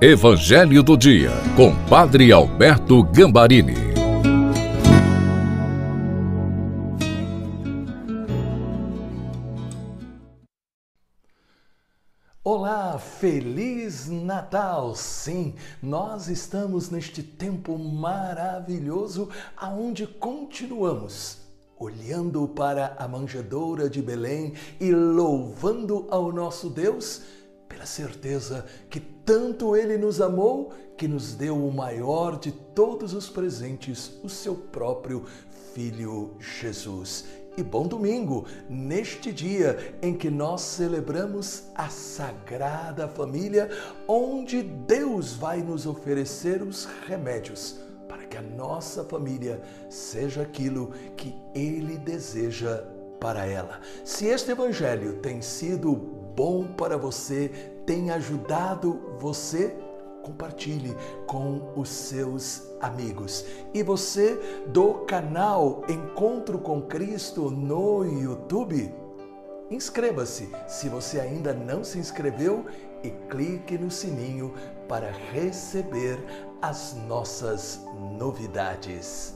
Evangelho do Dia, com Padre Alberto Gambarini. Olá, Feliz Natal! Sim, nós estamos neste tempo maravilhoso aonde continuamos olhando para a manjedoura de Belém e louvando ao nosso Deus pela certeza que tanto Ele nos amou que nos deu o maior de todos os presentes, o seu próprio Filho Jesus. E bom domingo, neste dia em que nós celebramos a Sagrada Família, onde Deus vai nos oferecer os remédios para que a nossa família seja aquilo que Ele deseja para ela. Se este Evangelho tem sido bom para você, tem ajudado você, compartilhe com os seus amigos. E você do canal Encontro com Cristo no YouTube, inscreva-se se você ainda não se inscreveu e clique no sininho para receber as nossas novidades.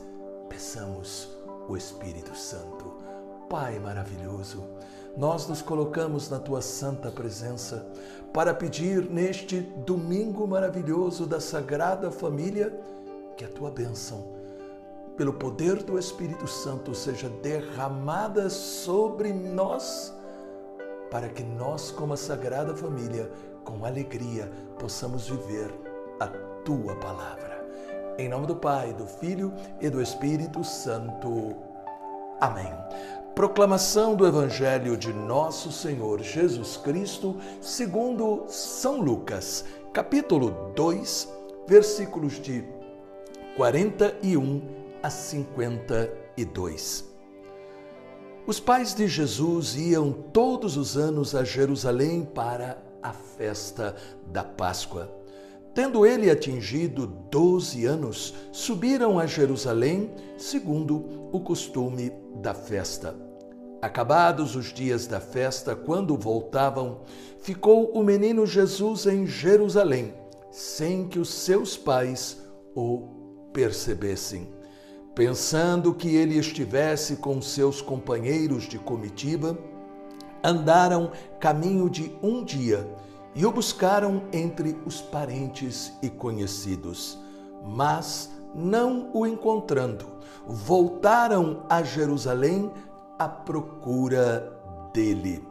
Peçamos o Espírito Santo. Pai maravilhoso, nós nos colocamos na tua santa presença para pedir neste domingo maravilhoso da Sagrada Família que a tua bênção, pelo poder do Espírito Santo, seja derramada sobre nós, para que nós, como a Sagrada Família, com alegria, possamos viver a tua palavra. Em nome do Pai, do Filho e do Espírito Santo. Amém. Proclamação do Evangelho de Nosso Senhor Jesus Cristo, segundo São Lucas, capítulo 2, versículos de 41 a 52. Os pais de Jesus iam todos os anos a Jerusalém para a festa da Páscoa. Tendo ele atingido doze anos, subiram a Jerusalém, segundo o costume da festa. Acabados os dias da festa, quando voltavam, ficou o menino Jesus em Jerusalém, sem que os seus pais o percebessem. Pensando que ele estivesse com seus companheiros de comitiva, andaram caminho de um dia e o buscaram entre os parentes e conhecidos. Mas, não o encontrando, voltaram a Jerusalém à procura dele.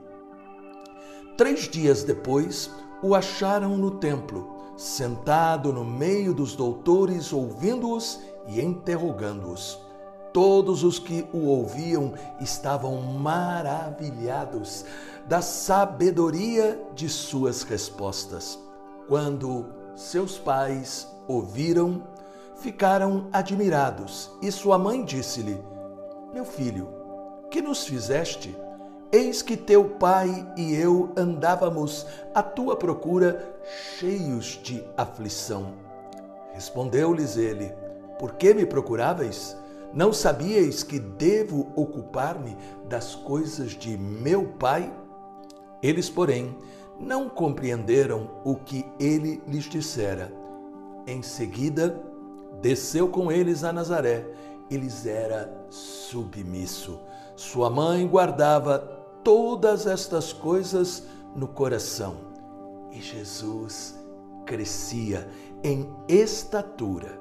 Três dias depois, o acharam no templo, sentado no meio dos doutores, ouvindo-os e interrogando-os. Todos os que o ouviam estavam maravilhados da sabedoria de suas respostas. Quando seus pais ouviram, ficaram admirados e sua mãe disse-lhe: Meu filho, que nos fizeste? Eis que teu pai e eu andávamos à tua procura, cheios de aflição. Respondeu-lhes ele: Por que me procuráveis? Não sabíeis que devo ocupar-me das coisas de meu pai? Eles, porém, não compreenderam o que ele lhes dissera. Em seguida, desceu com eles a Nazaré e lhes era submisso. Sua mãe guardava todas estas coisas no coração. E Jesus crescia em estatura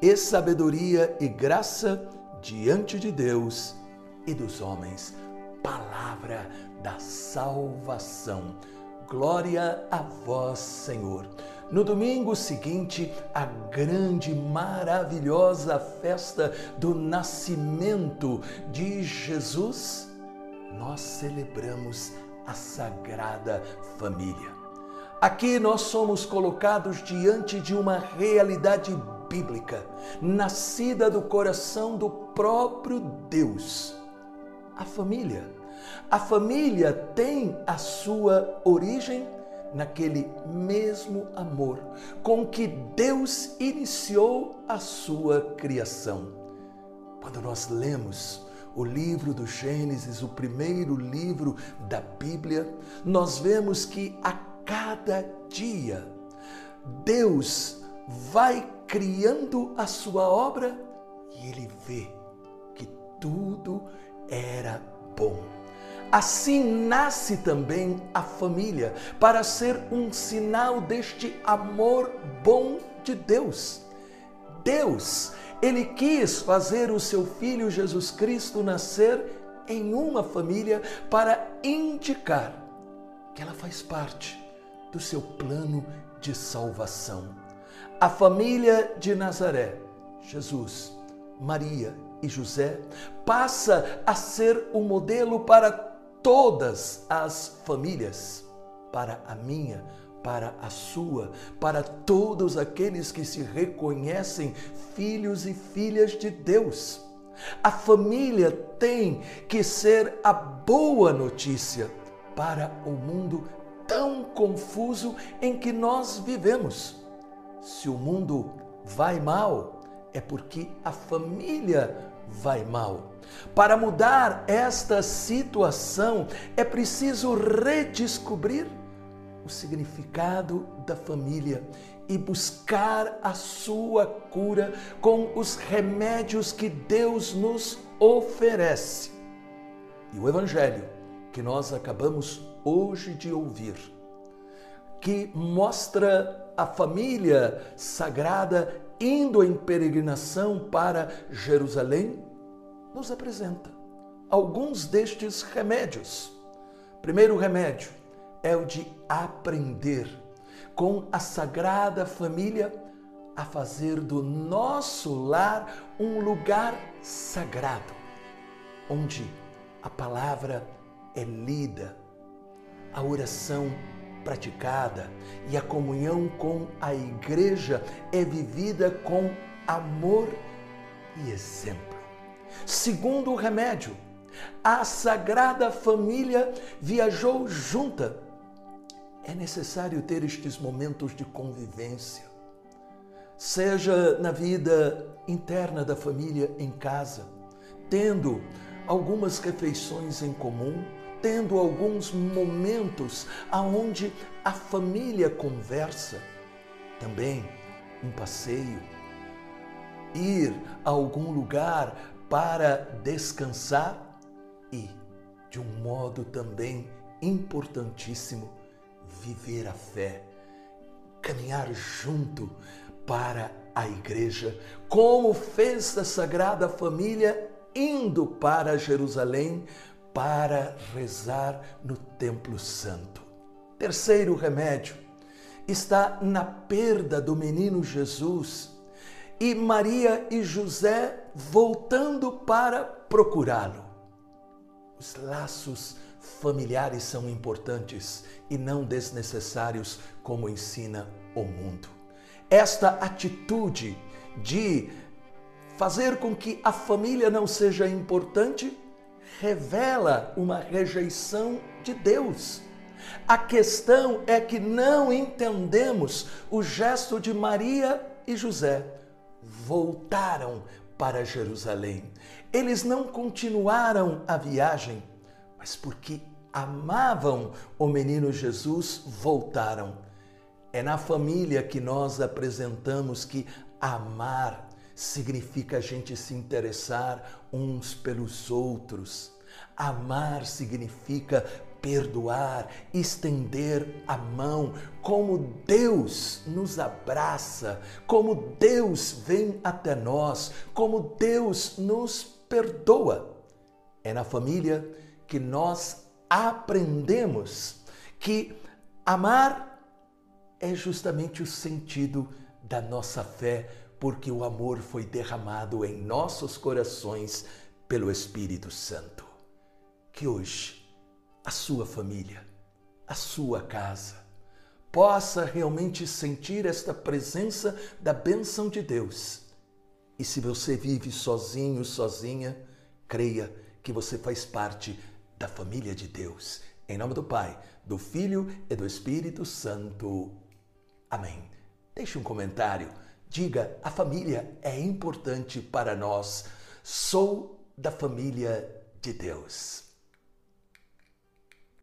e sabedoria e graça diante de Deus e dos homens. Palavra da salvação. Glória a vós, Senhor. No domingo seguinte, a grande, maravilhosa festa do nascimento de Jesus, nós celebramos a Sagrada Família. Aqui nós somos colocados diante de uma realidade bíblica, nascida do coração do próprio Deus. A família. A família tem a sua origem naquele mesmo amor com que Deus iniciou a sua criação. Quando nós lemos o livro do Gênesis, o primeiro livro da Bíblia, nós vemos que a cada dia Deus vai criando a sua obra e ele vê que tudo era bom. Assim nasce também a família, para ser um sinal deste amor bom de Deus. Deus, ele quis fazer o seu filho Jesus Cristo nascer em uma família para indicar que ela faz parte do seu plano de salvação. A família de Nazaré, Jesus, Maria e José, passa a ser o um modelo para todas as famílias, para a minha, para a sua, para todos aqueles que se reconhecem filhos e filhas de Deus. A família tem que ser a boa notícia para o mundo tão confuso em que nós vivemos. Se o mundo vai mal, é porque a família vai mal. Para mudar esta situação, é preciso redescobrir o significado da família e buscar a sua cura com os remédios que Deus nos oferece. E o Evangelho que nós acabamos hoje de ouvir, que mostra a família sagrada indo em peregrinação para Jerusalém, nos apresenta alguns destes remédios. Primeiro remédio é o de aprender com a Sagrada Família a fazer do nosso lar um lugar sagrado, onde a palavra é lida, a oração praticada e a comunhão com a igreja é vivida com amor e exemplo. Segundo o remédio, a Sagrada Família viajou junta é necessário ter estes momentos de convivência, seja na vida interna da família em casa, tendo algumas refeições em comum, tendo alguns momentos aonde a família conversa, também um passeio, ir a algum lugar para descansar e, de um modo também importantíssimo, viver a fé, caminhar junto para a igreja, como fez a Sagrada Família indo para Jerusalém para rezar no Templo Santo. Terceiro remédio está na perda do menino Jesus e Maria e José voltando para procurá-lo. Os laços familiares são importantes e não desnecessários, como ensina o mundo. Esta atitude de fazer com que a família não seja importante revela uma rejeição de Deus. A questão é que não entendemos o gesto de Maria e José. Voltaram para Jerusalém. Eles não continuaram a viagem mas porque amavam o menino Jesus, voltaram. É na família que nós apresentamos que amar significa a gente se interessar uns pelos outros. Amar significa perdoar, estender a mão, como Deus nos abraça, como Deus vem até nós, como Deus nos perdoa. É na família que nós aprendemos que amar é justamente o sentido da nossa fé, porque o amor foi derramado em nossos corações pelo Espírito Santo. Que hoje a sua família, a sua casa, possa realmente sentir esta presença da bênção de Deus. E se você vive sozinho, sozinha, creia que você faz parte da família de Deus. Em nome do Pai, do Filho e do Espírito Santo. Amém. Deixe um comentário. Diga: a família é importante para nós. Sou da família de Deus.